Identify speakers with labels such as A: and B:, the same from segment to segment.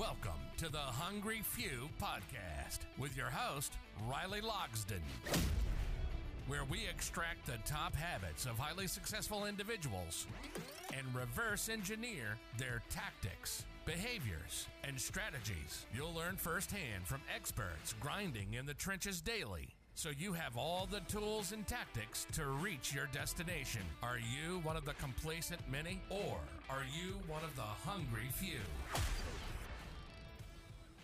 A: Welcome to the Hungry Few podcast with your host, Riley Logsden, where we extract the top habits of highly successful individuals and reverse engineer their tactics, behaviors, and strategies. You'll learn firsthand from experts grinding in the trenches daily. So you have all the tools and tactics to reach your destination. Are you one of the complacent many or are you one of the hungry few?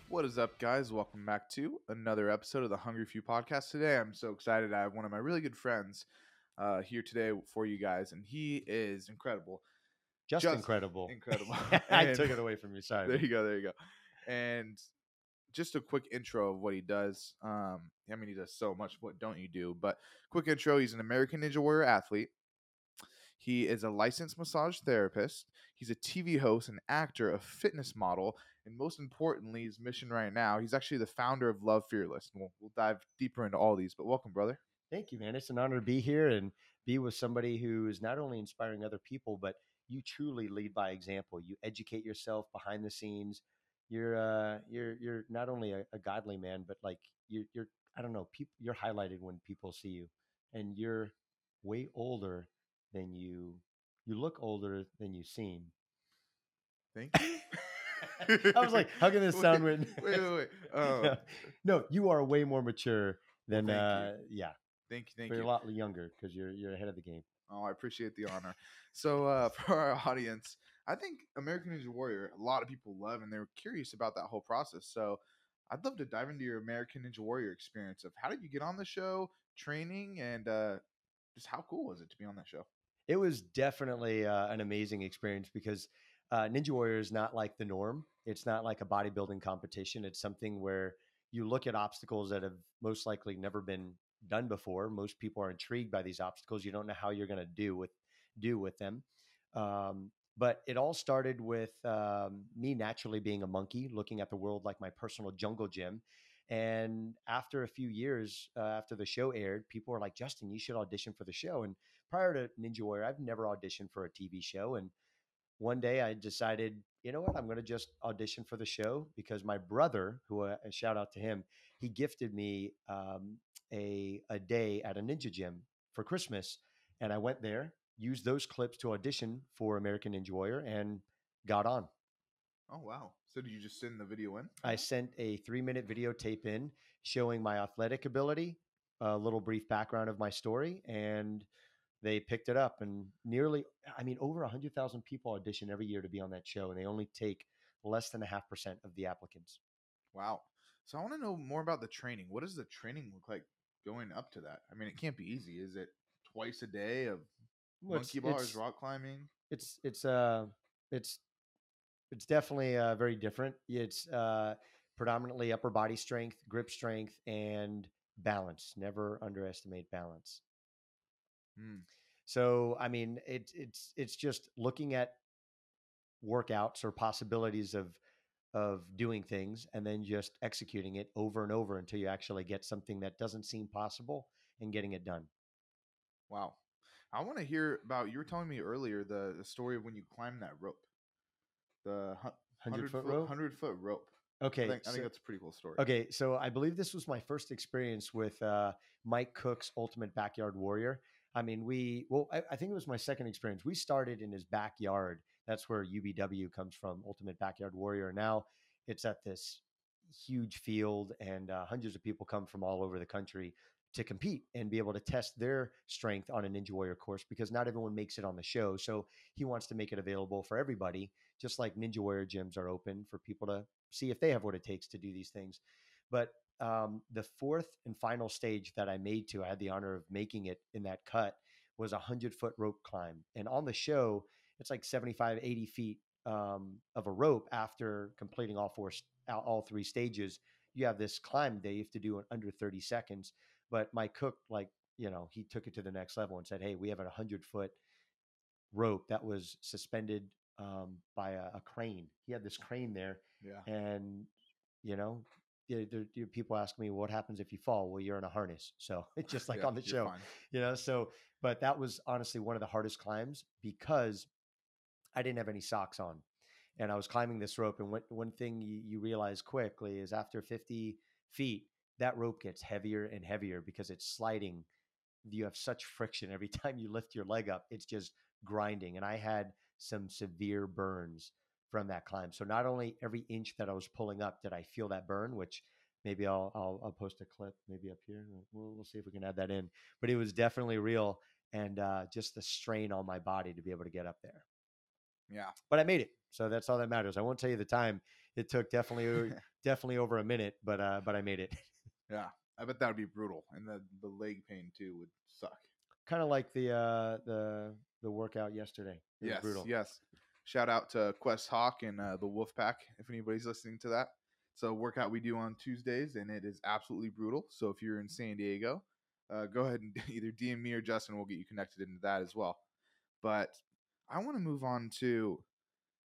B: What is up, guys? Welcome back to another episode of the Hungry Few podcast. Today, I'm so excited. I have one of my really good friends uh, here today for you guys, and he is incredible.
C: Just,
B: Just
C: incredible.
B: Incredible.
C: I took it away from you. Sorry.
B: There you go. There you go. And just a quick intro of what he does. Um, I mean, he does so much. What don't you do? But quick intro. He's an American Ninja Warrior athlete. He is a licensed massage therapist. He's a TV host, an actor, a fitness model, and most importantly, his mission right now, he's actually the founder of Love Fearless. And we'll, we'll dive deeper into all these. But welcome, brother.
C: Thank you, man. It's an honor to be here and be with somebody who is not only inspiring other people, but you truly lead by example. You educate yourself behind the scenes. You're uh, you're you're not only a, a godly man, but like you're you're I don't know. People you're highlighted when people see you, and you're way older than you. You look older than you seem.
B: Thank you.
C: I was like, how can this sound
B: Wait,
C: when?
B: wait, wait, wait. Oh,
C: no, no, you are way more mature than
B: you.
C: uh, yeah.
B: thank you. Thank
C: but
B: you.
C: you're a lot younger because you're you're ahead of the game.
B: Oh, I appreciate the honor. So, uh, for our audience, I think American Ninja Warrior, a lot of people love and they're curious about that whole process. So, I'd love to dive into your American Ninja Warrior experience of how did you get on the show, training, and uh, just how cool was it to be on that show?
C: It was definitely uh, an amazing experience because uh, Ninja Warrior is not like the norm. It's not like a bodybuilding competition. It's something where you look at obstacles that have most likely never been done before. Most people are intrigued by these obstacles. You don't know how you're going to do with do with them. Um, but it all started with um, me naturally being a monkey, looking at the world like my personal jungle gym. And after a few years, uh, after the show aired, people were like, Justin, you should audition for the show. And prior to Ninja Warrior, I've never auditioned for a TV show. And one day I decided, you know what, I'm going to just audition for the show because my brother, who uh, a shout out to him, he gifted me um, a, a day at a ninja gym for Christmas. And I went there, used those clips to audition for American Ninja Warrior, and got on.
B: Oh, wow. So, did you just send the video in?
C: I sent a three minute videotape in showing my athletic ability, a little brief background of my story, and they picked it up. And nearly, I mean, over 100,000 people audition every year to be on that show, and they only take less than a half percent of the applicants.
B: Wow. So, I want to know more about the training. What does the training look like going up to that? I mean, it can't be easy. Is it twice a day of
C: Well,
B: monkey bars,
C: it's-
B: rock climbing?
C: it's it's uh it's it's definitely uh, very different. It's uh, predominantly upper body strength, grip strength, and balance. Never underestimate balance.
B: Hmm.
C: So I mean, it's it's it's just looking at workouts or possibilities of of doing things and then just executing it over and over until you actually get something that doesn't seem possible and getting it done.
B: Wow. I want to hear about you were telling me earlier the, the story of when you climbed that rope. The
C: 100 foot rope?
B: 100 foot rope.
C: Okay.
B: I think, I think that's a pretty cool story.
C: Okay, so I believe this was my first experience with uh, Mike Cook's Ultimate Backyard Warrior. I mean, we well, I, I think it was my second experience. We started in his backyard. That's where UBW comes from, Ultimate Backyard Warrior. Now it's at this huge field, and uh, hundreds of people come from all over the country to compete and be able to test their strength on a Ninja Warrior course because not everyone makes it on the show. So he wants to make it available for everybody, just like Ninja Warrior gyms are open for people to see if they have what it takes to do these things. But um, the fourth and final stage that I made to, I had the honor of making it in that cut, was a 100 foot rope climb. And on the show, it's like 75, 80 feet um, of a rope after completing all four, all- three stages. You have this climb that you have to do in under 30 seconds. But Mike Cook, like, you know, he took it to the next level and said, Hey, we have a 100 foot rope that was suspended um, by a, a crane. He had this crane there
B: Yeah.
C: and you know yeah, there, there- people ask me what happens if you fall well you're in a harness so it's just like
B: Yeah,
C: on the show
B: fine.
C: you know so but that was honestly one of the hardest climbs because i didn't have any socks on and I was climbing this rope. And one, one thing you, you realize quickly is after 50 feet, that rope gets heavier and heavier because it's sliding. You have such friction every time you lift your leg up, it's just grinding. And I had some severe burns from that climb. So not only every inch that I was pulling up did I feel that burn, which maybe I'll I'll, I'll post a clip maybe up here. We'll, we'll see if we can add that in. But it was definitely real, and uh, just the strain on my body to be able to get up there.
B: Yeah.
C: But I made it, so that's all that matters. I won't tell you the time. It took definitely definitely over a minute, but uh, but I made it.
B: yeah. I bet that would be brutal, and the the leg pain too would suck.
C: Kind of like the uh, the the workout yesterday. It
B: yes.
C: brutal.
B: Yes. Shout out to Quest Hawk and uh, the Wolf Pack if anybody's listening to that. It's a workout we do on Tuesdays, and it is absolutely brutal. So if you're in San Diego, uh, go ahead and either DM me or Justin. We'll get you connected into that as well. But I want to move on to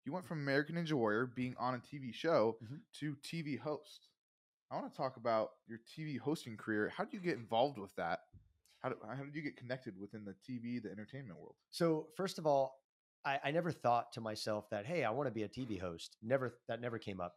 B: you went from American Ninja Warrior being on a TV show
C: Mhm.
B: to TV host. I want to talk about your TV hosting career. How did you get involved with that? How did, how did you get connected within the TV, the entertainment world?
C: So first of all, I, I never thought to myself that hey, I want to be a TV host. Never that never came up.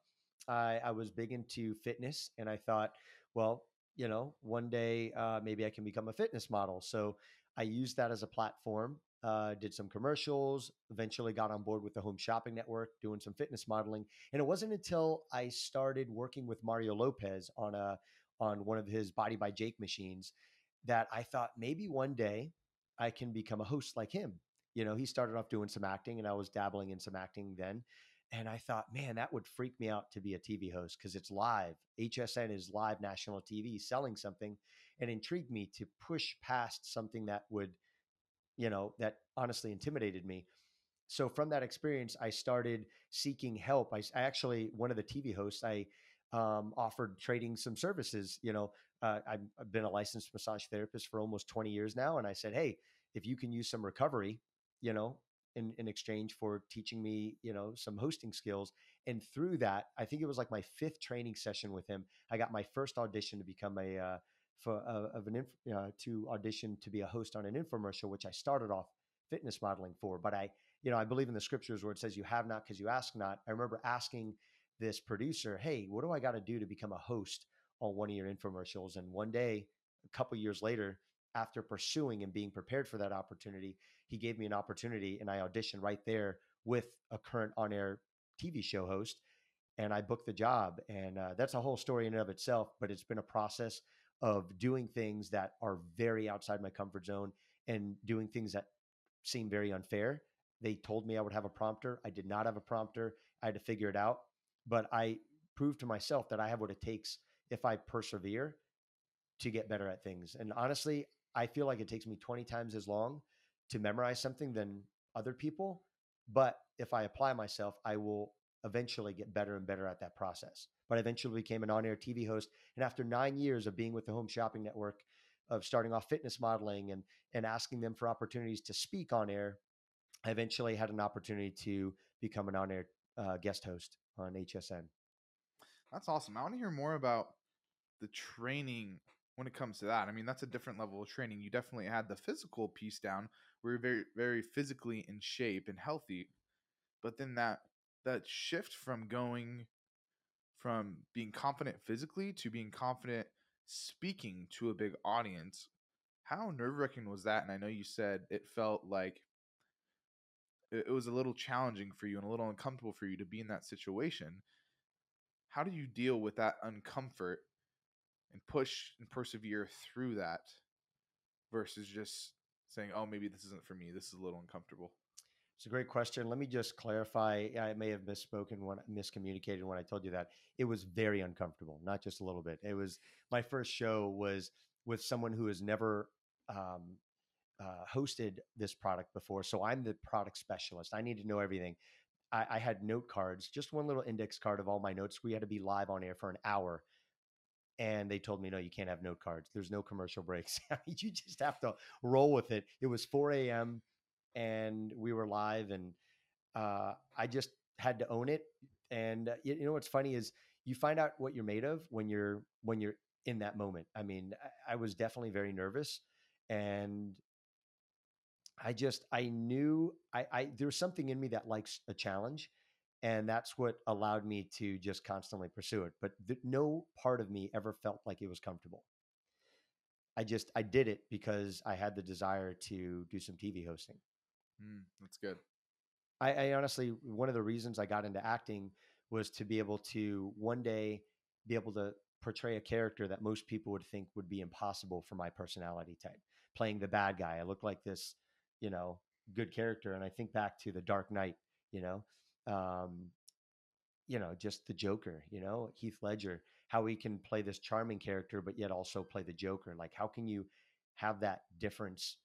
C: I, I was big into fitness, and I thought, well, you know, one day uh, maybe I can become a fitness model. So I used that as a platform. Uh, did some commercials. Eventually, got on board with the Home Shopping Network, doing some fitness modeling. And it wasn't until I started working with Mario Lopez on a on one of his Body by Jake machines that I thought maybe one day I can become a host like him. You know, he started off doing some acting, and I was dabbling in some acting then. And I thought, man, that would freak me out to be a TV host because it's live. HSN is live national TV selling something and intrigued me to push past something that would, you know, that honestly intimidated me. So from that experience, I started seeking help. I actually, one of the TV hosts, I um, offered trading some services. You know, uh, I've, I've been a licensed massage therapist for almost 20 years now. And I said, hey, if you can use some recovery, you know, in, in exchange for teaching me, you know, some hosting skills. And through that, I think it was like my fifth training session with him. I got my first audition to become a, uh, for, uh, of an, inf- uh, to audition to be a host on an infomercial, which I started off fitness modeling for. But I, you know, I believe in the scriptures where it says you have not because you ask not. I remember asking this producer, hey, what do I got to do to become a host on one of your infomercials? And one day, a couple years later, after pursuing and being prepared for that opportunity, he gave me an opportunity and I auditioned right there with a current on air TV show host. And I booked the job. And uh, that's a whole story in and of itself, but it's been a process of doing things that are very outside my comfort zone and doing things that seem very unfair. They told me I would have a prompter. I did not have a prompter. I had to figure it out. But I proved to myself that I have what it takes if I persevere to get better at things. And honestly, I feel like it takes me 20 times as long to memorize something than other people. But if I apply myself, I will eventually get better and better at that process. But I eventually became an on air TV host. And after nine years of being with the Home Shopping Network, of starting off fitness modeling and, and asking them for opportunities to speak on air, I eventually had an opportunity to become an on air uh, guest host on HSN.
B: That's awesome. I want to hear more about the training when it comes to that. I mean, that's a different level of training. You definitely had the physical piece down you're very, very physically in shape and healthy. But then that that shift from going from being confident physically to being confident speaking to a big audience, how nerve wracking was that? And I know you said it felt like it was a little challenging for you and a little uncomfortable for you to be in that situation. How do you deal with that uncomfort and push and persevere through that versus just saying, oh, maybe this isn't for me? This is a little uncomfortable.
C: It's a great question. Let me just clarify. I may have misspoken when miscommunicated when I told you that. It was very uncomfortable, not just a little bit. It was my first show was with someone who has never um, uh, hosted this product before. So I'm the product specialist. I need to know everything. I, I had note cards, just one little index card of all my notes. We had to be live on air for an hour. And they told me, no, you can't have note cards. There's no commercial breaks. you just have to roll with it. It was 4 a.m and we were live and uh, i just had to own it and uh, you, you know what's funny is you find out what you're made of when you're when you're in that moment i mean i, I was definitely very nervous and i just i knew i i there was something in me that likes a challenge and that's what allowed me to just constantly pursue it. But th- no part of me ever felt like it was comfortable. I just I did it because I had the desire to do some TV hosting.
B: Mm, that's good.
C: I, I honestly one of the reasons I got into acting was to be able to one day be able to portray a character that most people would think would be impossible for my personality type. Playing the bad guy, I look like this, you know, good character, and I think back to the Dark Knight, you know, um, you know, just the Joker, you know, Heath Ledger, how he can play this charming character, but yet also play the Joker. Like, how can you have that difference,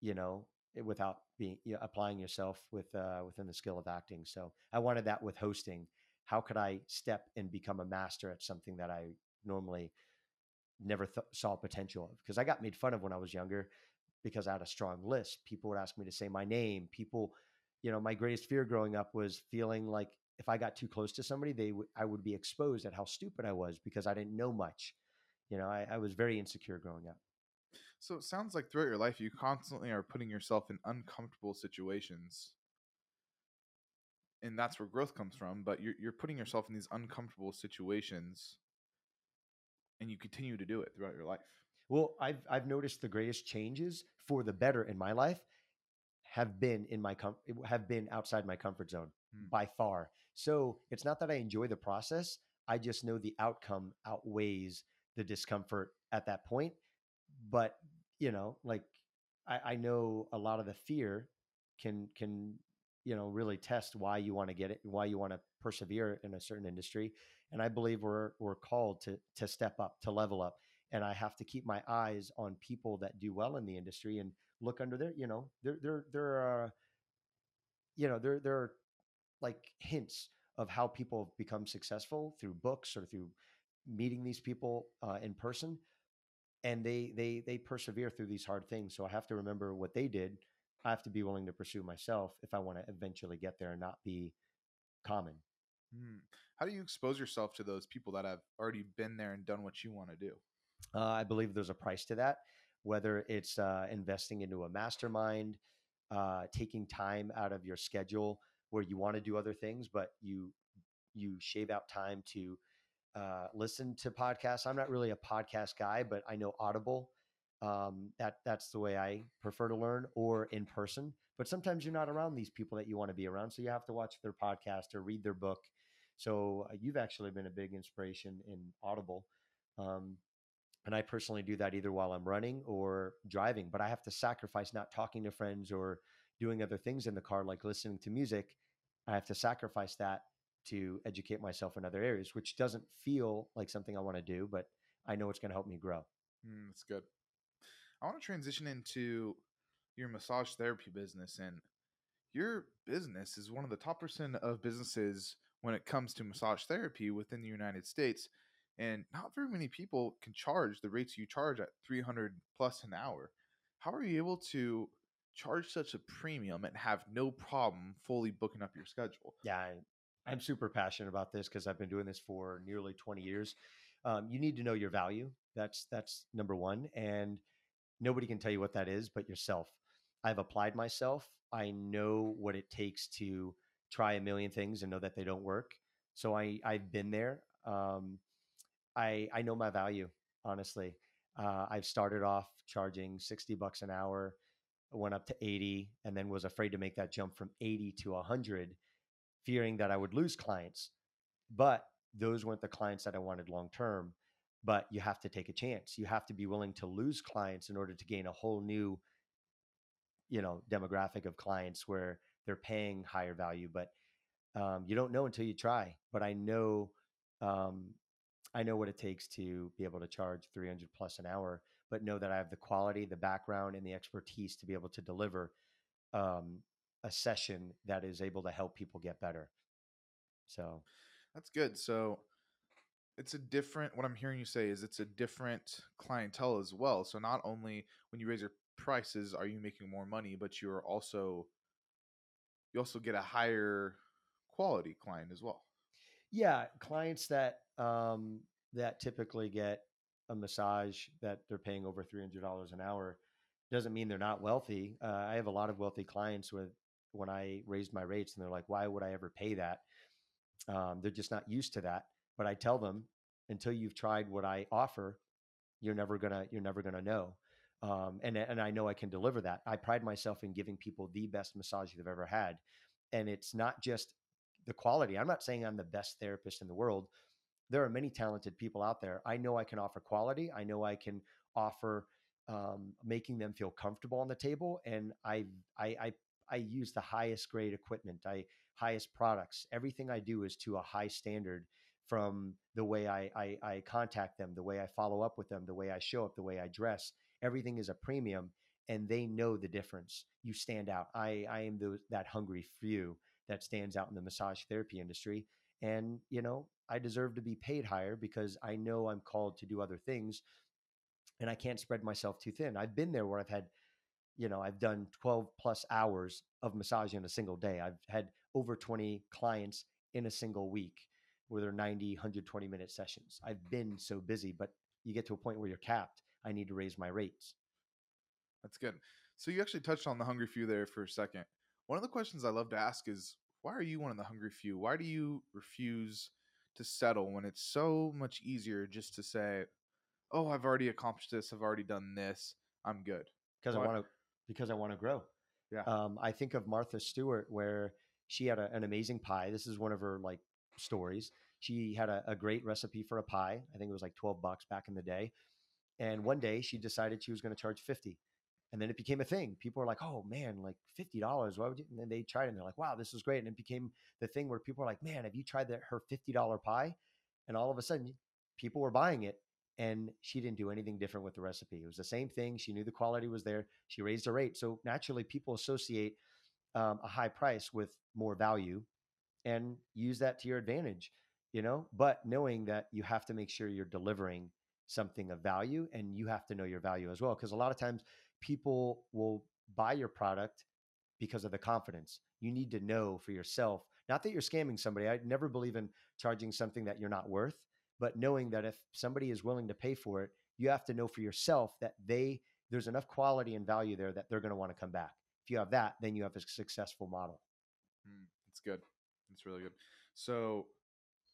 C: you know, eh, without being you know, applying yourself with uh, within the skill of acting? So I wanted that with hosting. How could I step and become a master at something that I normally never th- saw potential of? Because I got made fun of when I was younger because I had a strong list. People would ask me to say my name. People, you know, my greatest fear growing up was feeling like if I got too close to somebody, they w- I would be exposed at how stupid I was because I didn't know much. You know, I, I was very insecure growing up.
B: So it sounds like throughout your life, you constantly are putting yourself in uncomfortable situations. And that's where growth comes from. But you're, you're putting yourself in these uncomfortable situations and you continue to do it throughout your life.
C: Well, I've I've noticed the greatest changes for the better in my life have been in my com- have been outside my comfort zone
B: Hmm.
C: by far. So it's not that I enjoy the process. I just know the outcome outweighs the discomfort at that point. But you know, like I, I know a lot of the fear can can you know really test why you want to get it, why you want to persevere in a certain industry. And I believe we're we're called to to step up, to level up and I have to keep my eyes on people that do well in the industry and look under there. You know, there there there are, you know, there there are like hints of how people have become successful through books or through meeting these people uh, in person, and they they they persevere through these hard things. So I have to remember what they did. I have to be willing to pursue myself if I want to eventually get there and not be common.
B: Hmm. How do you expose yourself to those people that have already been there and done what you want to do?
C: Uh, I believe there's a price to that, whether it's uh, investing into a mastermind, uh, taking time out of your schedule where you want to do other things, but you you shave out time to uh, listen to podcasts. I'm not really a podcast guy, but I know Audible. Um, that that's the way I prefer to learn, or in person. But sometimes you're not around these people that you want to be around, so you have to watch their podcast or read their book. So uh, you've actually been a big inspiration in Audible. Um, and I personally do that either while I'm running or driving, but I have to sacrifice not talking to friends or doing other things in the car, like listening to music. I have to sacrifice that to educate myself in other areas, which doesn't feel like something I want to do, but I know it's going to help me grow.
B: Mm, that's good. I want to transition into your massage therapy business, and your business is one of the top percent of businesses when it comes to massage therapy within the United States. And not very many people can charge the rates you charge at 300 plus an hour. How are you able to charge such a premium and have no problem fully booking up your schedule?
C: Yeah, I'm super passionate about this because I've been doing this for nearly 20 years. Um, you need to know your value. That's that's number one, and nobody can tell you what that is but yourself. I've applied myself. I know what it takes to try a million things and know that they don't work. So I I've been there. Um, I I know my value. Honestly, uh, I've started off charging 60 bucks an hour, went up to 80, and then was afraid to make that jump from 80 to 100 fearing that I would lose clients. But those weren't the clients that I wanted long term. But you have to take a chance. You have to be willing to lose clients in order to gain a whole new, you know, demographic of clients where they're paying higher value. But um, you don't know until you try. But I know, um, I know what it takes to be able to charge 300 plus an hour. But know that I have the quality, the background, and the expertise to be able to deliver um, a session that is able to help people get better. So
B: That's good. So it's a different what I'm hearing you say is it's a different clientele as well. So not only when you raise your prices are you making more money, but you're also you also get a higher quality client as well.
C: Yeah, clients that um, that typically get a massage that they're paying over three hundred dollars an hour doesn't mean they're not wealthy. Uh, I have a lot of wealthy clients with when I raised my rates, and they're like, "Why would I ever pay that?" Um, they're just not used to that. But I tell them until you've tried what I offer, you're never gonna you're never gonna know. Um, and and I know I can deliver that. I pride myself in giving people the best massage they've ever had, and it's not just the quality. I'm not saying I'm the best therapist in the world. There are many talented people out there. I know I can offer quality. I know I can offer um, making them feel comfortable on the table, and I I I, I use the highest grade equipment. I highest products. Everything I do is to a high standard from the way I, I, I contact them, the way I follow up with them, the way I show up, the way I dress. Everything is a premium, and they know the difference. You stand out. I I am the, that hungry few that stands out in the massage therapy industry, and you know I deserve to be paid higher because I know I'm called to do other things, and I can't spread myself too thin. I've been there where I've had you know i've done 12 plus hours of massage in a single day i've had over 20 clients in a single week where they're 90 120 minute sessions i've been so busy but you get to a point where you're capped i need to raise my rates
B: That's good. So you actually touched on the hungry few there for a second. One of the questions I love to ask is why are you one of the hungry few? Why do you refuse to settle when it's so much easier just to say, "Oh, I've already accomplished this. I've already done this. I'm good."
C: because i want to because i want to grow
B: Yeah.
C: um, i think of martha stewart where she had a, an amazing pie this is one of her like stories she had a, a great recipe for a pie i think it was like 12 bucks back in the day and one day she decided she was going to charge 50 and then it became a thing. People were like oh man like $50 why would you? And then they tried it and they're like wow this is great. And it became the thing where people are like man have you tried that her $50 pie? And all of a sudden people were buying it and she didn't do anything different with the recipe. It was the same thing she knew the quality was there she raised her rate. So naturally people associate um, a high price with more value and use that to your advantage you know? But knowing that you have to make sure you're delivering something of value and you have to know your value as well because a lot of times people will buy your product because of the confidence you need to know for yourself not that you're scamming somebody i never believe in charging something that you're not worth but knowing that if somebody is willing to pay for it you have to know for yourself that they there's enough quality and value there that they're going to want to come back if you have that then you have a successful model
B: Mm, That's good. That's really good. So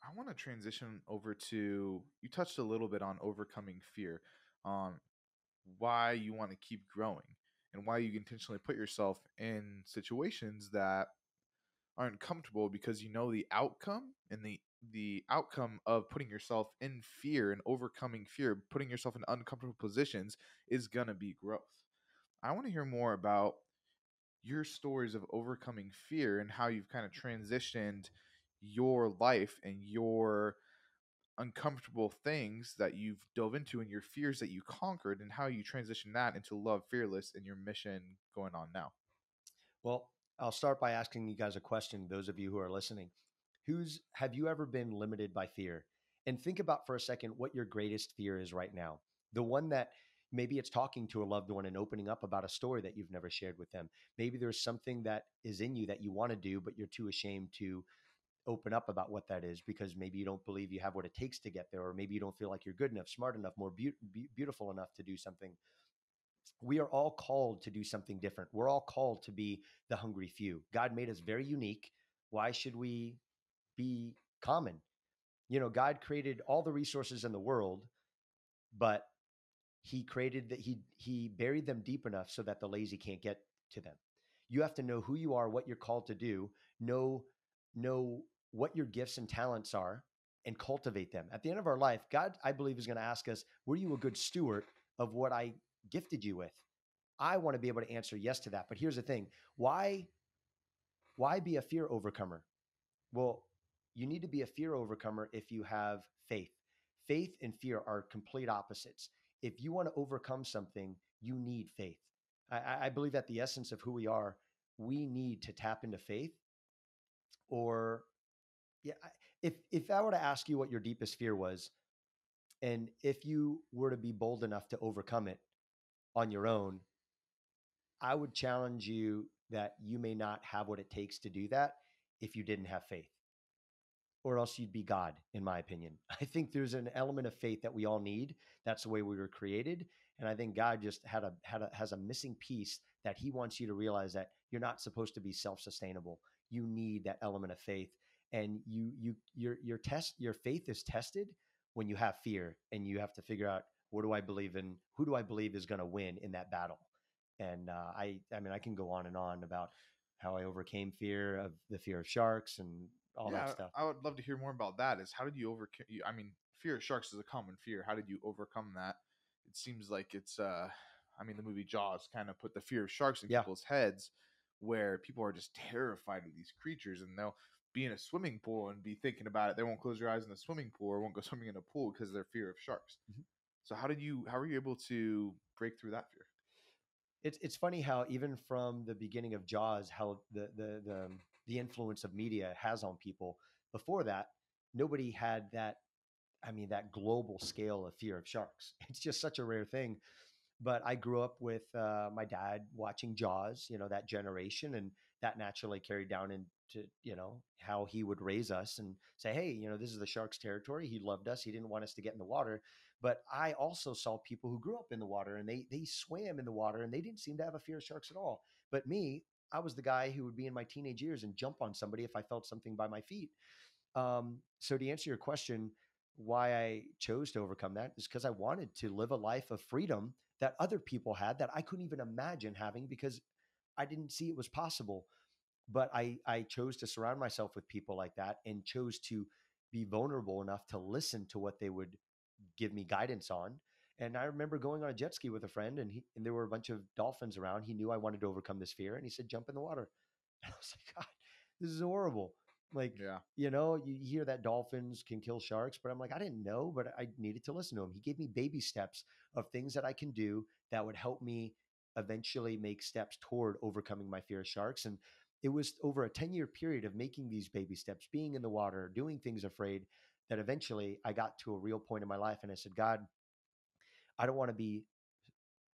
B: I want to transition over to you touched a little bit on overcoming fear, on why you want to keep growing and why you intentionally put yourself in situations that aren't comfortable because you know the outcome and the the outcome of putting yourself in fear and overcoming fear, putting yourself in uncomfortable positions is going to be growth. I want to hear more about your stories of overcoming fear and how you've kind of transitioned your life and your uncomfortable things that you've dove into and your fears that you conquered and how you transition that into love fearless and your mission going on now
C: Well, I'll start by asking you guys a question, those of you who are listening. Who's have you ever been limited by fear? And think about for a second what your greatest fear is right now. The one that maybe it's talking to a loved one and opening up about a story that you've never shared with them. Maybe there's something that is in you that you want to do, but you're too ashamed to open up about what that is because maybe you don't believe you have what it takes to get there, or maybe you don't feel like you're good enough, smart enough, more beau- be- beautiful enough to do something we are all called to do something different. We're all called to be the hungry few. God made us very unique. Why should we be common? You know, God created all the resources in the world, but he created that he he buried them deep enough so that the lazy can't get to them. You have to know who you are, what you're called to do, know know what your gifts and talents are and cultivate them. At the end of our life, God I believe is going to ask us, were you a good steward of what I gifted you with? I want to be able to answer yes to that. But here's the thing. Why why be a fear overcomer? Well, you need to be a fear overcomer if you have faith. Faith and fear are complete opposites. If you want to overcome something, you need faith. I, I- believe at the essence of who we are, we need to tap into faith. Or, yeah, if if I were to ask you what your deepest fear was, and if you were to be bold enough to overcome it on your own, I would challenge you that you may not have what it takes to do that if you didn't have faith, or else you'd be God, in my opinion. I think there's an element of faith that we all need. That's the way we were created, and I think God just had a had a has a missing piece that He wants you to realize that you're not supposed to be self sustainable. You need that element of faith. And you you your your test your faith is tested when you have fear and you have to figure out what do I believe in? Who do I believe is going to win in that battle? And uh, I, I mean, I can go on and on about how I overcame fear of the fear of sharks and all
B: yeah,
C: that stuff.
B: I would love to hear more about that. Is how did you overcome? I mean, fear of sharks is a common fear. How did you overcome that? It seems like it's. uh I mean, the movie Jaws kind of put the fear of sharks in
C: Yeah.
B: people's heads, where people are just terrified of these creatures, and they'll be in a swimming pool and be thinking about it. They won't close their eyes in the swimming pool or won't go swimming in a pool because of their fear of sharks.
C: Mhm.
B: So how did you? How were you able to break through that fear?
C: it's it's funny how even from the beginning of Jaws, how the the the um, the influence of media has on people. Before that, nobody had that. I mean, that global scale of fear of sharks. It's just such a rare thing. But I grew up with uh, my dad watching Jaws. You know that generation, and that naturally carried down into you know how he would raise us and say, hey, you know, this is the sharks' territory. He loved us. He didn't want us to get in the water. But I also saw people who grew up in the water and they they swam in the water and they didn't seem to have a fear of sharks at all. But me, I was the guy who would be in my teenage years and jump on somebody if I felt something by my feet. Um, so to answer your question, why I chose to overcome that is because I wanted to live a life of freedom that other people had that I couldn't even imagine having because I didn't see it was possible. But I I chose to surround myself with people like that and chose to be vulnerable enough to listen to what they would give me guidance on. And I remember going on a jet ski with a friend, and he and there were a bunch of dolphins around. He knew I wanted to overcome this fear, and he said, "Jump in the water." And I was like, "God, this is horrible." Like,
B: Yeah.
C: you know, you hear that dolphins can kill sharks, but I'm like, I didn't know, but I needed to listen to him. He gave me baby steps of things that I can do that would help me eventually make steps toward overcoming my fear of sharks. And it was over a 10 year period of making these baby steps, being in the water, doing things afraid, that eventually I got to a real point in my life. And I said, God, I don't want to be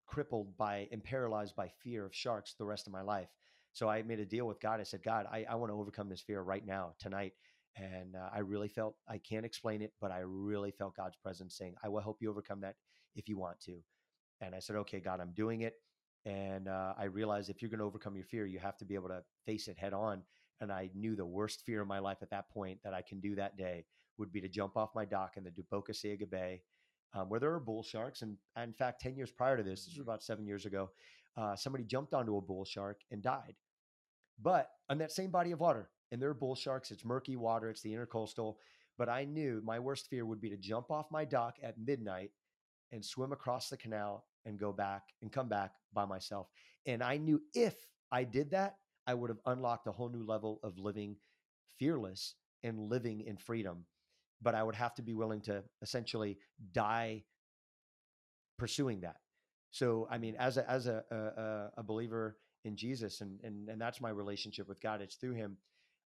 C: crippled by and paralyzed by fear of sharks the rest of my life. So I made a deal with God. I said, God, I, I want to overcome this fear right now, tonight. And uh, I really felt, I can't explain it, but I really felt God's presence saying, I will help you overcome that if you want to. And I said, okay, God, I'm doing it. And uh, I realized if you're going to overcome your fear, you have to be able to face it head on. And I knew the worst fear of my life at that point that I can do that day would be to jump off my dock in the Duboca Ciega Bay, um, where there are bull sharks. And, and in fact, 10 years prior to this, this was about seven years ago, uh, somebody jumped onto a bull shark and died. But on that same body of water, and there are bull sharks, it's murky water, it's the intercoastal. But I knew my worst fear would be to jump off my dock at midnight and swim across the canal and go back and come back by myself. And I knew if I did that, I would have unlocked a whole new level of living fearless and living in freedom. But I would have to be willing to essentially die pursuing that. So, I mean, as a as a a, a believer in Jesus, and and and that's my relationship with God. It's through Him.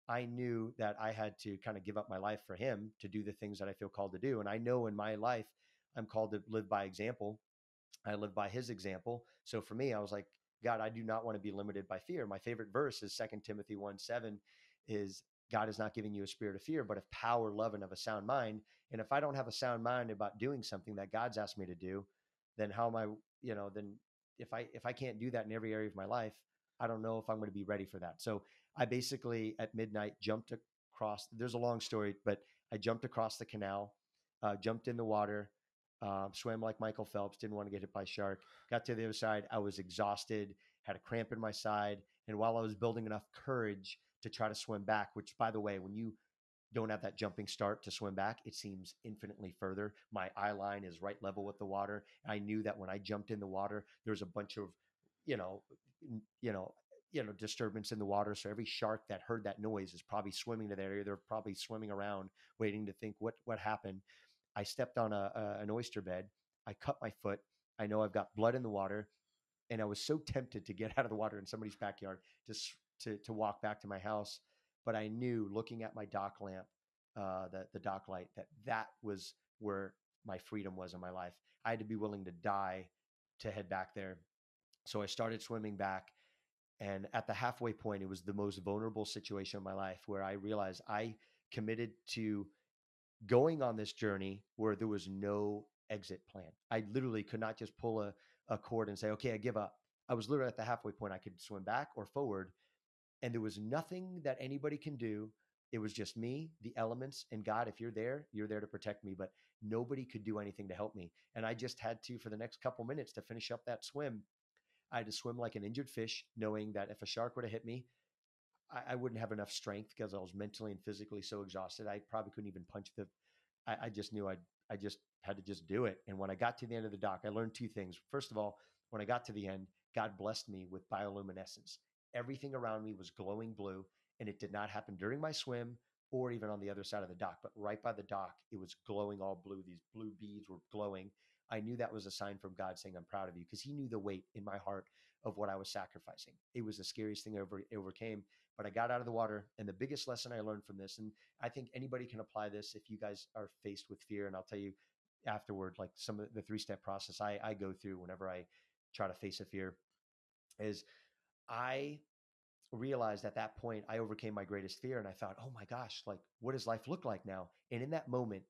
C: I knew that I had to kind of give up my life for Him to do the things that I feel called to do. And I know in my life, I'm called to live by example. I live by His example. So for me, I was like, God, I do not want to be limited by fear. My favorite verse is Second Timothy 1 7 is God is not giving you a spirit of fear, but of power, love, and of a sound mind. And if I don't have a sound mind about doing something that God's asked me to do, then how am I, you know, then if I if I can't do that in every area of my life, I don't know if I'm going to be ready for that. So I basically at midnight jumped across. There's a long story, but I jumped across the canal, uh, jumped in the water, um, swam like Michael Phelps. Didn't want to get hit by shark. Got to the other side. I was exhausted, had a cramp in my side, and while I was building enough courage to try to swim back, which by the way, when you don't have that jumping start to swim back, it seems infinitely further. My eye line is right level with the water. I knew that when I jumped in the water, there was a bunch of, you know, you know, you know, disturbance in the water. So every shark that heard that noise is probably swimming to that area. They're probably swimming around, waiting to think what what happened. I stepped on a, a an oyster bed. I cut my foot. I know I've got blood in the water, and I was so tempted to get out of the water in somebody's backyard just to to walk back to my house. But I knew, looking at my dock lamp, uh, the the dock light, that that was where my freedom was in my life. I had to be willing to die to head back there. So I started swimming back. And at the halfway point, it was the most vulnerable situation of my life where I realized I committed to going on this journey where there was no exit plan. I literally could not just pull a, a cord and say, okay, I give up. I was literally at the halfway point. I could swim back or forward. And there was nothing that anybody can do It was just me, the elements, and God. If you're there, you're there to protect me. But nobody could do anything to help me. And I just had to, for the next couple minutes, to finish up that swim. I had to swim like an injured fish, knowing that if a shark were to hit me, I, I wouldn't have enough strength because I was mentally and physically so exhausted. I probably couldn't even punch the. I, I just knew I I just had to just do it. And when I got to the end of the dock, I learned two things. First of all, when I got to the end, God blessed me with bioluminescence. Everything around me was glowing blue, and it did not happen during my swim or even on the other side of the dock, but right by the dock, it was glowing all blue. These blue beads were glowing. I knew that was a sign from God saying, I'm proud of you, because He knew the weight in my heart of what I was sacrificing. It was the scariest thing I ever overcame. But I got out of the water. And the biggest lesson I learned from this, and I think anybody can apply this if you guys are faced with fear, and I'll tell you afterward, like some of the three step process I, I go through whenever I try to face a fear, is I realized at that point I overcame my greatest fear and I thought, oh my gosh, like what does life look like now? And in that moment,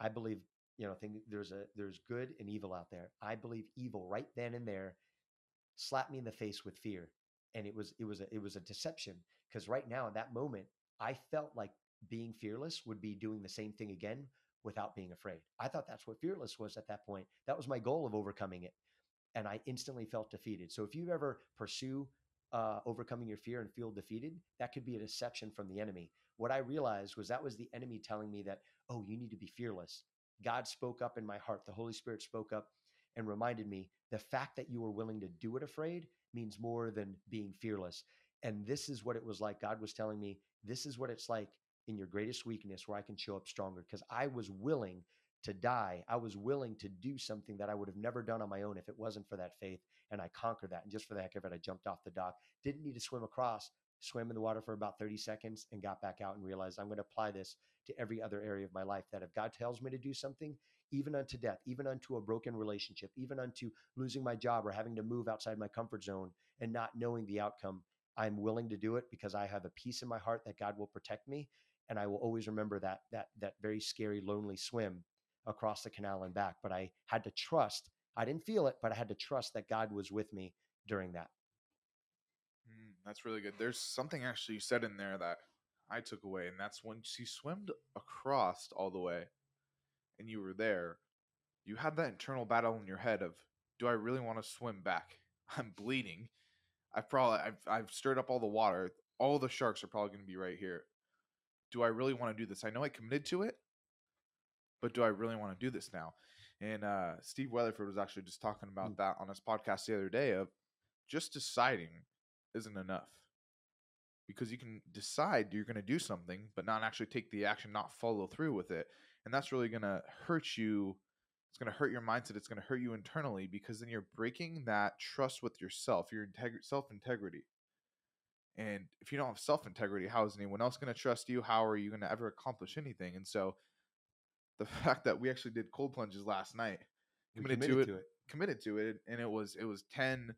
C: I believe, you know, think there's a there's good and evil out there. I believe evil right then and there slapped me in the face with fear. And it was it was a it was a deception. Because right now in that moment, I felt like being fearless would be doing the same thing again without being afraid. I thought that's what fearless was at that point. That was my goal of overcoming it. And I instantly felt defeated. So if you ever pursue uh, overcoming your fear and feel defeated, that could be a deception from the enemy. What I realized was that was the enemy telling me that, oh, you need to be fearless. God spoke up in my heart. The Holy Spirit spoke up and reminded me the fact that you were willing to do it afraid means more than being fearless. And this is what it was like. God was telling me, this is what it's like in your greatest weakness where I can show up stronger because I was willing to die. I was willing to do something that I would have never done on my own if it wasn't for that faith. And I conquered that. And just for the heck of it, I jumped off the dock. Didn't need to swim across, swam in the water for about 30 seconds and got back out and realized I'm going to apply this to every other area of my life. That if God tells me to do something, even unto death, even unto a broken relationship, even unto losing my job or having to move outside my comfort zone and not knowing the outcome, I'm willing to do it because I have a peace in my heart that God will protect me. And I will always remember that that that very scary, lonely swim across the canal and back. But I had to trust. I didn't feel it, but I had to trust that God was with me during that.
B: That's really good. There's something actually you said in there that I took away, and that's when you swam across all the way and you were there, you had that internal battle in your head of, do I really want to swim back? I'm bleeding. I've probably I've, I've stirred up all the water. All the sharks are probably going to be right here. Do I really want to do this? I know I committed to it, but do I really want to do this now? And uh, Steve Weatherford was actually just talking about mm. that on his podcast the other day of just deciding isn't enough because you can decide you're going to do something, but not actually take the action, not follow through with it. And that's really going to hurt you. It's going to hurt your mindset. It's going to hurt you internally because then you're breaking that trust with yourself, your integ- self integrity. And if you don't have self integrity, how is anyone else going to trust you? How are you going to ever accomplish anything? And so the fact that we actually did cold plunges last night, committed, committed to, it, to, it, committed to it, and it was it was 10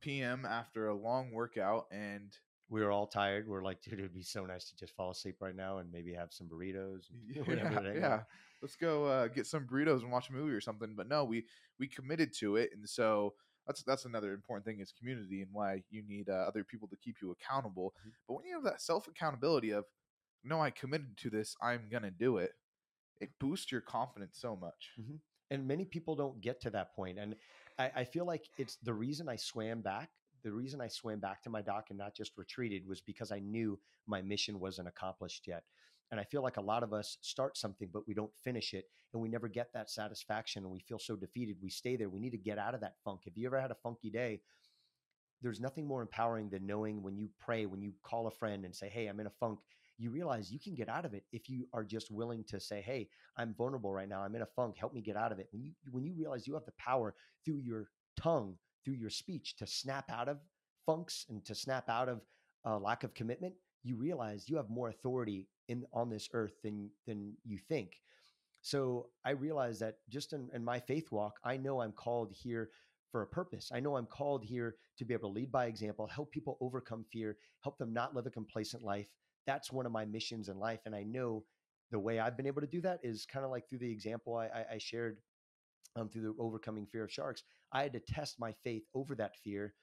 B: p.m. after a long workout, and
C: we were all tired. We are like, dude, it'd be so nice to just fall asleep right now and maybe have some burritos.
B: yeah, yeah. Let's go uh, get some burritos and watch a movie or something. But no, we we committed to it, and so that's that's another important thing is community and why you need uh, other people to keep you accountable. Mm-hmm. But when you have that self accountability of, no, I committed to this, I'm gonna do it it boosts your confidence so much.
C: Mm-hmm. And many people don't get to that. And I, I feel like it's the reason I swam back. The reason I swam back to my dock and not just retreated was because I knew my mission wasn't accomplished yet. And I feel like a lot of us start something, but we don't finish it. And we never get that satisfaction and we feel so defeated. We stay there. We need to get out of that funk. Have you ever had a funky day? There's nothing more empowering than knowing when you pray, when you call a friend and say, Hey, I'm in a funk you realize you can get out of it if you are just willing to say, "Hey, I'm vulnerable right now. I'm in a funk. Help me get out of it." When you when you realize you have the power through your tongue, through your speech to snap out of funks and to snap out of a lack of commitment, you realize you have more authority in on this earth than than you think. So I realize that just in, in my faith walk, I know I'm called here for a purpose. I know I'm called here to be able to lead by example, help people overcome fear, help them not live a complacent life, that's one of my missions in life. And I know the way I've been able to do that is kind of like through the example I, I, shared um, through the overcoming fear of sharks. I had to test my faith over that fear.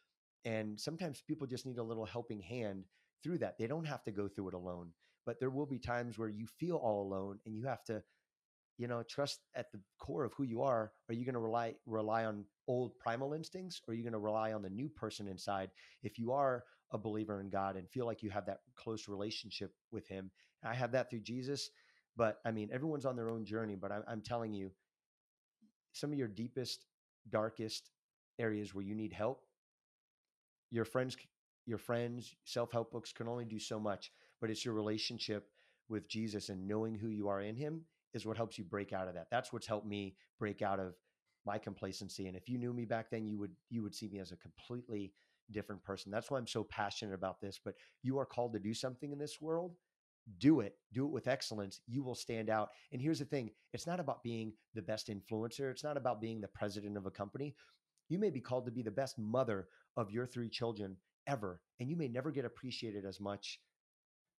C: And sometimes people just need a little helping hand through that. They don't have to go through it alone. but there will be times where you feel all alone and you have to you know trust at the core of who you are are you going to rely rely on old primal instincts or are you going to rely on the new person inside if you are a believer in god and feel like you have that close relationship with him i have that through jesus but i mean everyone's on their own journey but I'm, I'm telling you some of your deepest darkest areas where you need help your friends your friends self-help books can only do so much but it's your relationship with jesus and knowing who you are in him is what helps you break out of that. That's what's helped me break out of my complacency and if you knew me back then you would you would see me as a completely different person. That's why i'm so passionate about this but you are called to do something in this world do it do it with excellence you will stand out. And here's the thing it's not about being the best influencer it's not about being the president of a company. You may be called to be the best mother of your three children ever and you may never get appreciated as much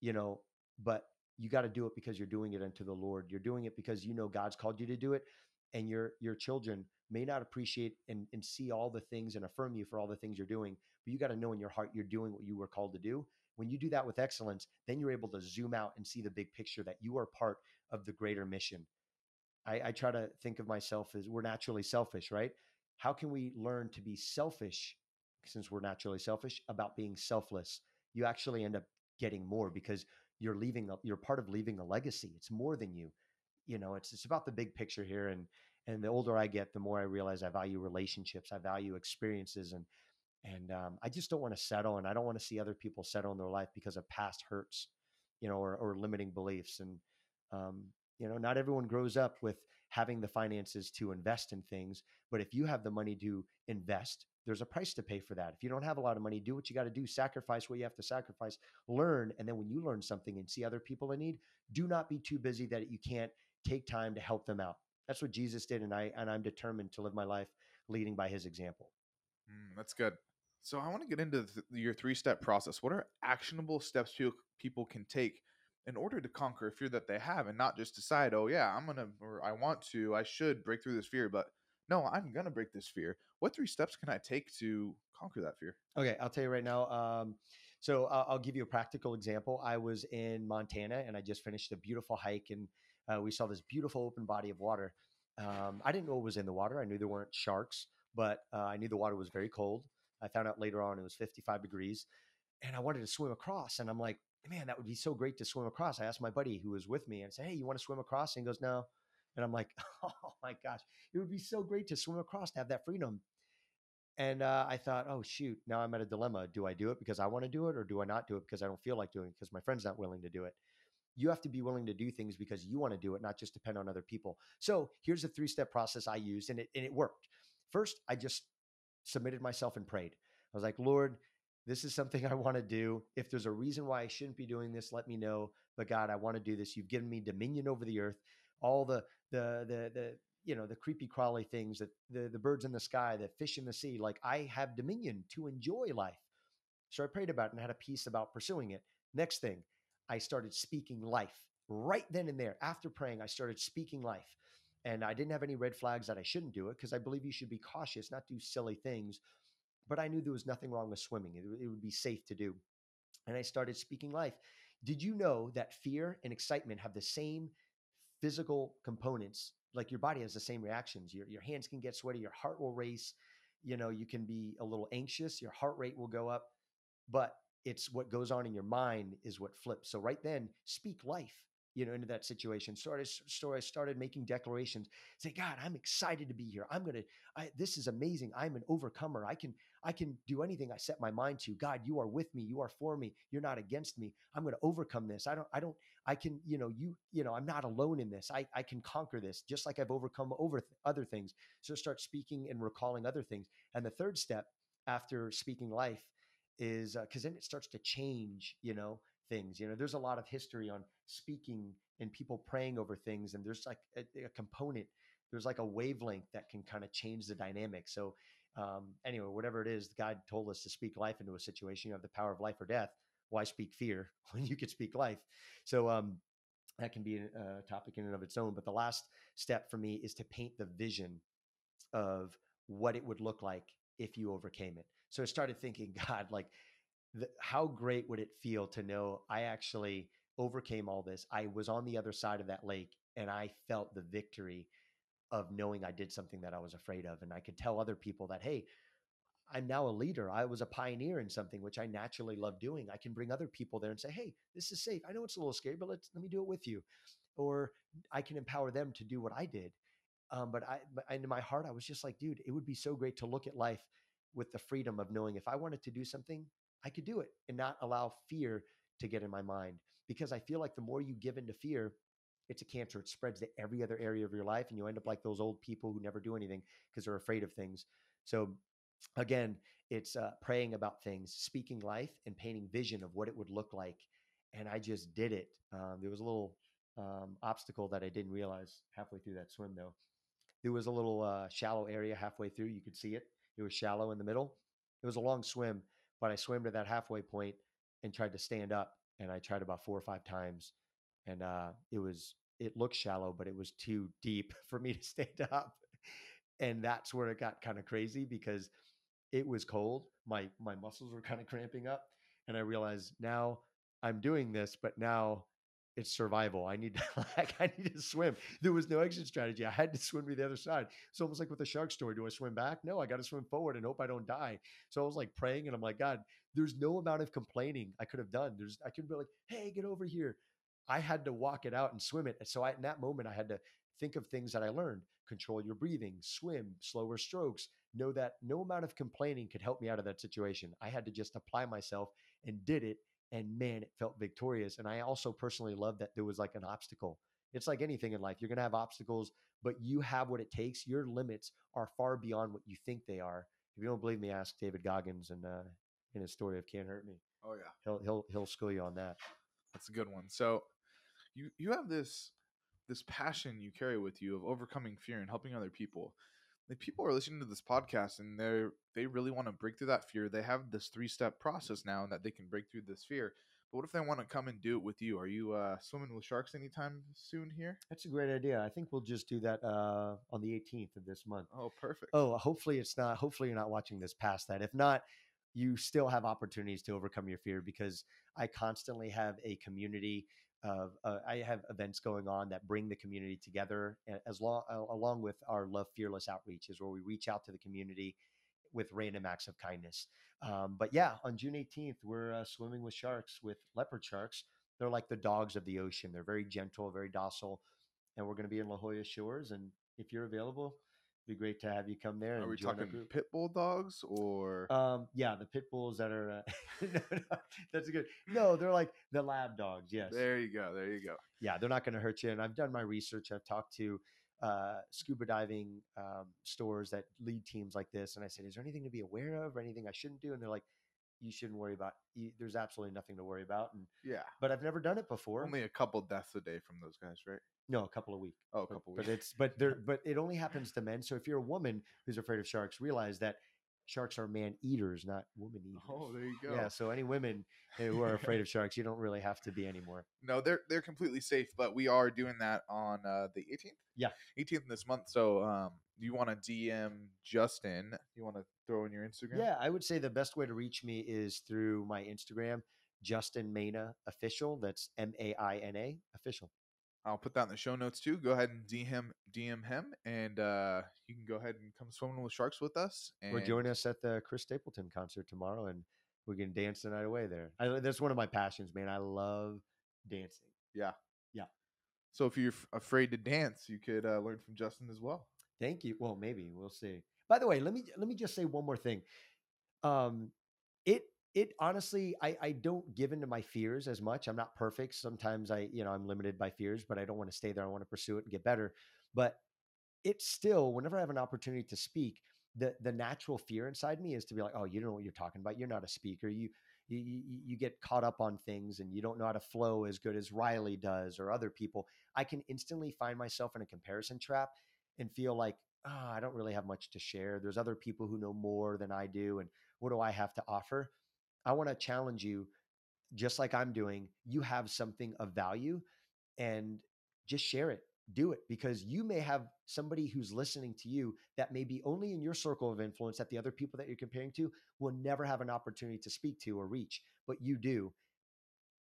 C: you know but you got to do it because you're doing it unto the lord. You're doing it because you know god's called you to do it and your your children may not appreciate and, and see all the things and affirm you for all the things you're doing but you got to know in your heart you're doing what you were called to do when you do that with excellence, then you're able to zoom out and see the big picture that you are part of the greater mission. I, I try to think of myself as we're naturally selfish, right? How can we learn to be selfish since we're naturally selfish about being selfless? You actually end up getting more because you're leaving, a, you're part of leaving a legacy. It's more than you. You know, it's it's about the big picture here. And and the older I get, the more I realize I value relationships, I value experiences, and and um, I just don't want to settle, and I don't want to see other people settle in their life because of past hurts, you know, or, or limiting beliefs. And um, you know, not everyone grows up with having the finances to invest in things, but if you have the money to invest, there's a price to pay for that. If you don't have a lot of money, do what you got to do, sacrifice what you have to sacrifice, learn, and then when you learn something and see other people in need, do not be too busy that you can't take time to help them out. That's what Jesus did, and I and I'm determined to live my life leading by His example.
B: Mm, that's good. So I want to get into th- your three step process. What are actionable steps people people can take in order to conquer a fear that they have, and not just decide, oh yeah, I'm gonna or I want to, I should break through this fear, but no, I'm gonna break this fear. What three steps can I take to conquer that fear?
C: Okay, I'll tell you right now. Um, so I'll, I'll, give you a practical example. I was in Montana and I just finished a beautiful hike, and uh, we saw this beautiful open body of water. Um, I didn't know what was in the water. I knew there weren't sharks, but uh, I knew the water was very cold. I found out later on it was 55 degrees and I wanted to swim across. And I'm like, man, that would be so great to swim across. I asked my buddy who was with me and said, Hey, you want to swim across? And he goes, No. And I'm like, Oh my gosh, it would be so great to swim across, to have that freedom. And uh, I thought, oh, shoot, now I'm at a dilemma. Do I do it because I want to do it or do I not do it because I don't feel like doing it because my friend's not willing to do it? You have to be willing to do things because you want to do it, not just depend on other people. So here's a three step process I used and it, and it worked. First, I just submitted myself and prayed. I was like, Lord, this is something I want to do. If there's a reason why I shouldn't be doing this, let me know. But God, I want to do this. You've given me dominion over the earth. All the the the the you know the creepy crawly things that the the birds in the sky, the fish in the sea. Like I have dominion to enjoy life. So I prayed about it and had a peace about pursuing it. Next thing, I started speaking life right then and there. After praying, I started speaking life. And I didn't have any red flags that I shouldn't do it because I believe you should be cautious, not do silly things. But I knew there was nothing wrong with swimming, it, it would be safe to do. And I started speaking life. Did you know that fear and excitement have the same physical components? Like your body has the same reactions. Your, your hands can get sweaty, your heart will race. You know, you can be a little anxious, your heart rate will go up. But it's what goes on in your mind is what flips. So right then, speak life you know, into that situation. Started, so I started making declarations. Say, God, I'm excited to be here. I'm gonna. I, this is amazing. I'm an overcomer. I can. I can do anything I set my mind to. God, you are with me. You are for me. You're not against me. I'm gonna overcome this. I don't. I don't. I can. You know. You. You know. I'm not alone in this. I. I can conquer this, just like I've overcome over th- other things. So start speaking and recalling other things. And the third step after speaking life is because uh, then it starts to change. You know things. You know, there's a lot of history on speaking and people praying over things, and there's like a, a component, there's like a wavelength that can kind of change the dynamic. So, um, anyway, whatever it is, God told us to speak life into a situation. You have the power of life or death. Why speak fear when you could speak life? So, um, that can be a topic in and of its own. But the last step for me is to paint the vision of what it would look like if you overcame it. So I started thinking, God, like the, how great would it feel to know I actually overcame all this. I was on the other side of that lake and I felt the victory of knowing I did something that I was afraid of. And I could tell other people that, hey, I'm now a leader. I was a pioneer in something which I naturally love doing. I can bring other people there and say, "Hey, this is safe. I know it's a little scary, but let's let me do it with you." Or I can empower them to do what I did. Um, but I, but in my heart, I was just like, dude, it would be so great to look at life with the freedom of knowing if I wanted to do something, I could do it and not allow fear to get in my mind. Because I feel like the more you give into fear, it's a cancer. It spreads to every other area of your life, and you end up like those old people who never do anything because they're afraid of things. So again, it's uh, praying about things, speaking life, and painting vision of what it would look like. And I just did it. Um, there was a little um, obstacle that I didn't realize halfway through that swim, though. There was a little uh, shallow area halfway through. You could see it. It was shallow in the middle. It was a long swim, but I swam to that halfway point and tried to stand up. And I tried about four or five times, and uh, it was it looked shallow, but it was too deep for me to stand up. And that's where it got kind of crazy because it was cold. My my muscles were kind of cramping up, and I realized now I'm doing this, but now it's survival. I need to like I need to swim. There was no exit strategy. I had to swim to the other side. It's almost like with the shark story. Do I swim back? No, I got to swim forward and hope I don't die. So I was like praying, and I'm like, God, there's no amount of complaining I could have done. There's I could be like, Hey, get over here. I had to walk it out and swim it. And So I, in that moment, I had to think of things that I learned: control your breathing, swim, slower strokes, know that no amount of complaining could help me out of that situation. I had to just apply myself and did it. And man, it felt victorious. And I also personally love that there was like an obstacle. It's like anything in life. You're going to have obstacles, but you have what it takes. Your limits are far beyond what you think they are. If you don't believe me, ask David Goggins and uh, in his story of "Can't Hurt Me."
B: Oh yeah,
C: he'll he'll he'll school you on that.
B: That's a good one. So, you you have this this passion you carry with you of overcoming fear and helping other people like people are listening to this podcast and they're they really want to break through that fear. They have this three step process now and that they can break through this fear but what if they want to come and do it with you? Are you uh, swimming with sharks anytime soon here?
C: That's a great idea. I think we'll just do that uh, on the 18th of this month.
B: Oh perfect.
C: Oh hopefully it's not hopefully you're not watching this past that. If not you still have opportunities to overcome your fear because i constantly have a community of uh, I have events going on that bring the community together as long along with our Love Fearless outreach is where we reach out to the community with random acts of kindness. Um, but yeah, on June 18th, we're uh, swimming with sharks with leopard sharks. They're like the dogs of the ocean. They're very gentle, very docile, and we're going to be in La Jolla Shores. And if you're available, be great to have you come there.
B: Are we talking pit bull dogs or?
C: Um, yeah, the pit bulls that are. Uh, no, no, that's a good. No, they're like the lab dogs. Yes.
B: There you go. There you go.
C: Yeah, they're not going to hurt you. And I've done my research. I've talked to uh, scuba diving um, stores that lead teams like this, and I said, "Is there anything to be aware of, or anything I shouldn't do?" And they're like, you shouldn't worry about. You, there's absolutely nothing to worry about. And
B: yeah,
C: but I've never done it before.
B: Only a couple deaths a day from those guys, right?
C: No, a couple a week.
B: Oh, a couple
C: but,
B: weeks.
C: But it's but there but it only happens to men. So if you're a woman who's afraid of sharks, realize that sharks are man eaters, not woman eaters.
B: Oh, there you go.
C: Yeah. So any women who are afraid of sharks, you don't really have to be anymore.
B: No, they're they're completely safe, but we are doing that on uh, the 18th.
C: Yeah,
B: 18th this month. So, um, you want to DM Justin? You want to throw in your Instagram?
C: Yeah, I would say the best way to reach me is through my Instagram, Justin Maina official. That's M A I N A official.
B: I'll put that in the show notes too. Go ahead and DM DM him, and uh, you can go ahead and come swimming with sharks with us. And
C: or join us at the Chris Stapleton concert tomorrow, and we can dance the night away there. I, that's one of my passions, man. I love dancing.
B: Yeah,
C: yeah.
B: So if you're f- afraid to dance, you could uh, learn from Justin as well.
C: Thank you. Well, maybe we'll see. By the way, let me let me just say one more thing. Um, it it honestly, I I don't give into my fears as much. I'm not perfect. Sometimes I you know I'm limited by fears, but I don't want to stay there. I want to pursue it and get better. But it's still whenever I have an opportunity to speak, the the natural fear inside me is to be like, oh, you don't know what you're talking about. You're not a speaker. You you, you get caught up on things and you don't know how to flow as good as Riley does or other people. I can instantly find myself in a comparison trap and feel like, oh, I don't really have much to share. There's other people who know more than I do. And what do I have to offer? I want to challenge you, just like I'm doing. You have something of value and just share it. Do it because you may have somebody who's listening to you that may be only in your circle of influence that the other people that you're comparing to will never have an opportunity to speak to or reach, but you do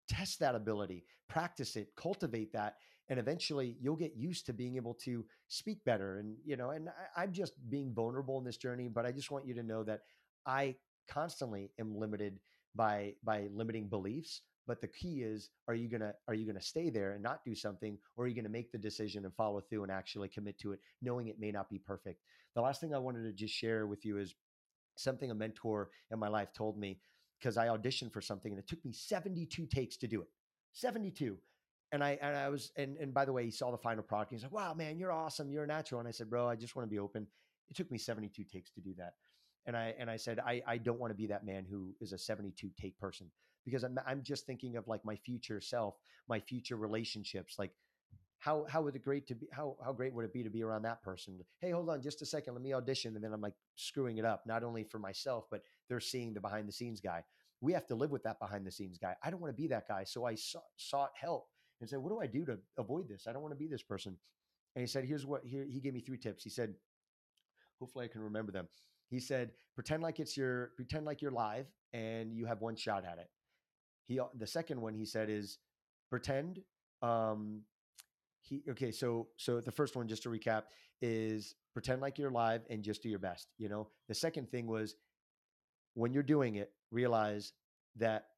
C: test that ability, practice it, cultivate that, and eventually you'll get used to being able to speak better. And you know, and I, I'm just being vulnerable in this journey, but I just want you to know that I constantly am limited by by limiting beliefs but the key is are you gonna are you gonna stay there and not do something or are you gonna make the decision and follow through and actually commit to it knowing it may not be perfect the last thing i wanted to just share with you is something a mentor in my life told me because i auditioned for something and it took me 72 takes to do it 72 and I and I was and and by the way, he saw the final product. He's like, "Wow, man, you're awesome. You're a natural." And I said, "Bro, I just want to be open." It took me 72 takes to do that, and I and I said, "I I don't want to be that man who is a 72 take person because I'm I'm just thinking of like my future self, my future relationships, like." How, how would it great to be how how great would it be to be around that person hey hold on just a second let me audition and then i'm like screwing it up not only for myself but they're seeing the behind the scenes guy we have to live with that behind the scenes guy i don't want to be that guy so i sought, help and said, "What do I do to avoid this? I don't want to be this person." And he said, "Here's what." Here he gave me three tips. He said, "Hopefully, I can remember them." He said, "Pretend like it's your pretend like you're live and you have one shot at it." He the second one he said is pretend. Um, he okay. So so the first one, just to recap, is pretend like you're live and just do your best. You know. The second thing was when you're doing it, realize that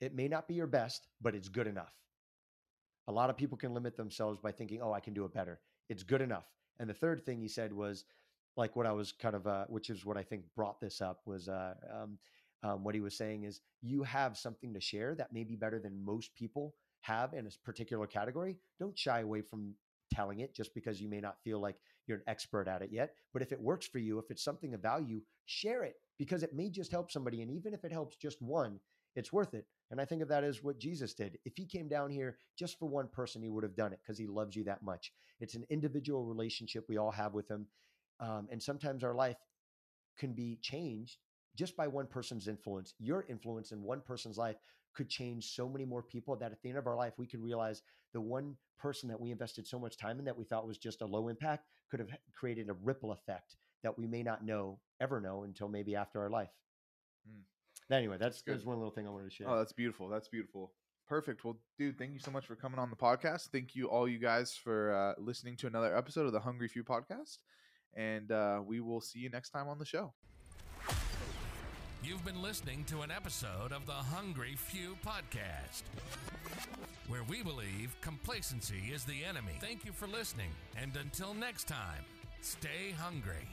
C: it may not be your best, but it's good enough. A lot of people can limit themselves by thinking, oh, I can do it better. It's good enough. And the third thing he said was like what I was kind of, uh, which is what I think brought this up was uh, um, um, what he was saying is you have something to share that may be better than most people have in a particular category. Don't shy away from telling it just because you may not feel like you're an expert at it yet. But if it works for you, if it's something of value, share it because it may just help somebody. And even if it helps just one, it's worth it. And I think of that as what Jesus did. If he came down here just for one person, he would have done it because he loves you that much. It's an individual relationship we all have with him. Um, and sometimes our life can be changed just by one person's influence. Your influence in one person's life could change so many more people that at the end of our life, we could realize the one person that we invested so much time in that we thought was just a low impact could have created a ripple effect that we may not know, ever know until maybe after our life. Mm. Anyway, that's, that's one little thing I wanted to share.
B: Oh, that's beautiful. That's beautiful. Perfect. Well, dude, thank you so much for coming on the podcast. Thank you, all you guys, for uh, listening to another episode of the Hungry Few podcast. And uh, we will see you next time on the show.
A: You've been listening to an episode of the Hungry Few podcast, where we believe complacency is the enemy. Thank you for listening. And until next time, stay hungry.